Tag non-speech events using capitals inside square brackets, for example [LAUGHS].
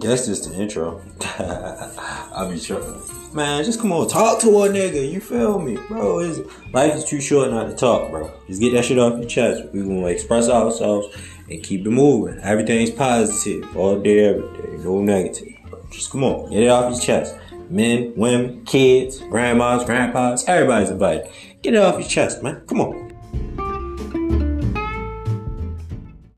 That's just the intro. [LAUGHS] I'll be tripping. Man, just come on, talk to a nigga. You feel me, bro? Is life is too short not to talk, bro. Just get that shit off your chest. We gonna express ourselves and keep it moving. Everything's positive all day, every day. No negative. Bro. Just come on, get it off your chest. Men, women, kids, grandmas, grandpas, everybody's invited. Get it off your chest, man. Come on.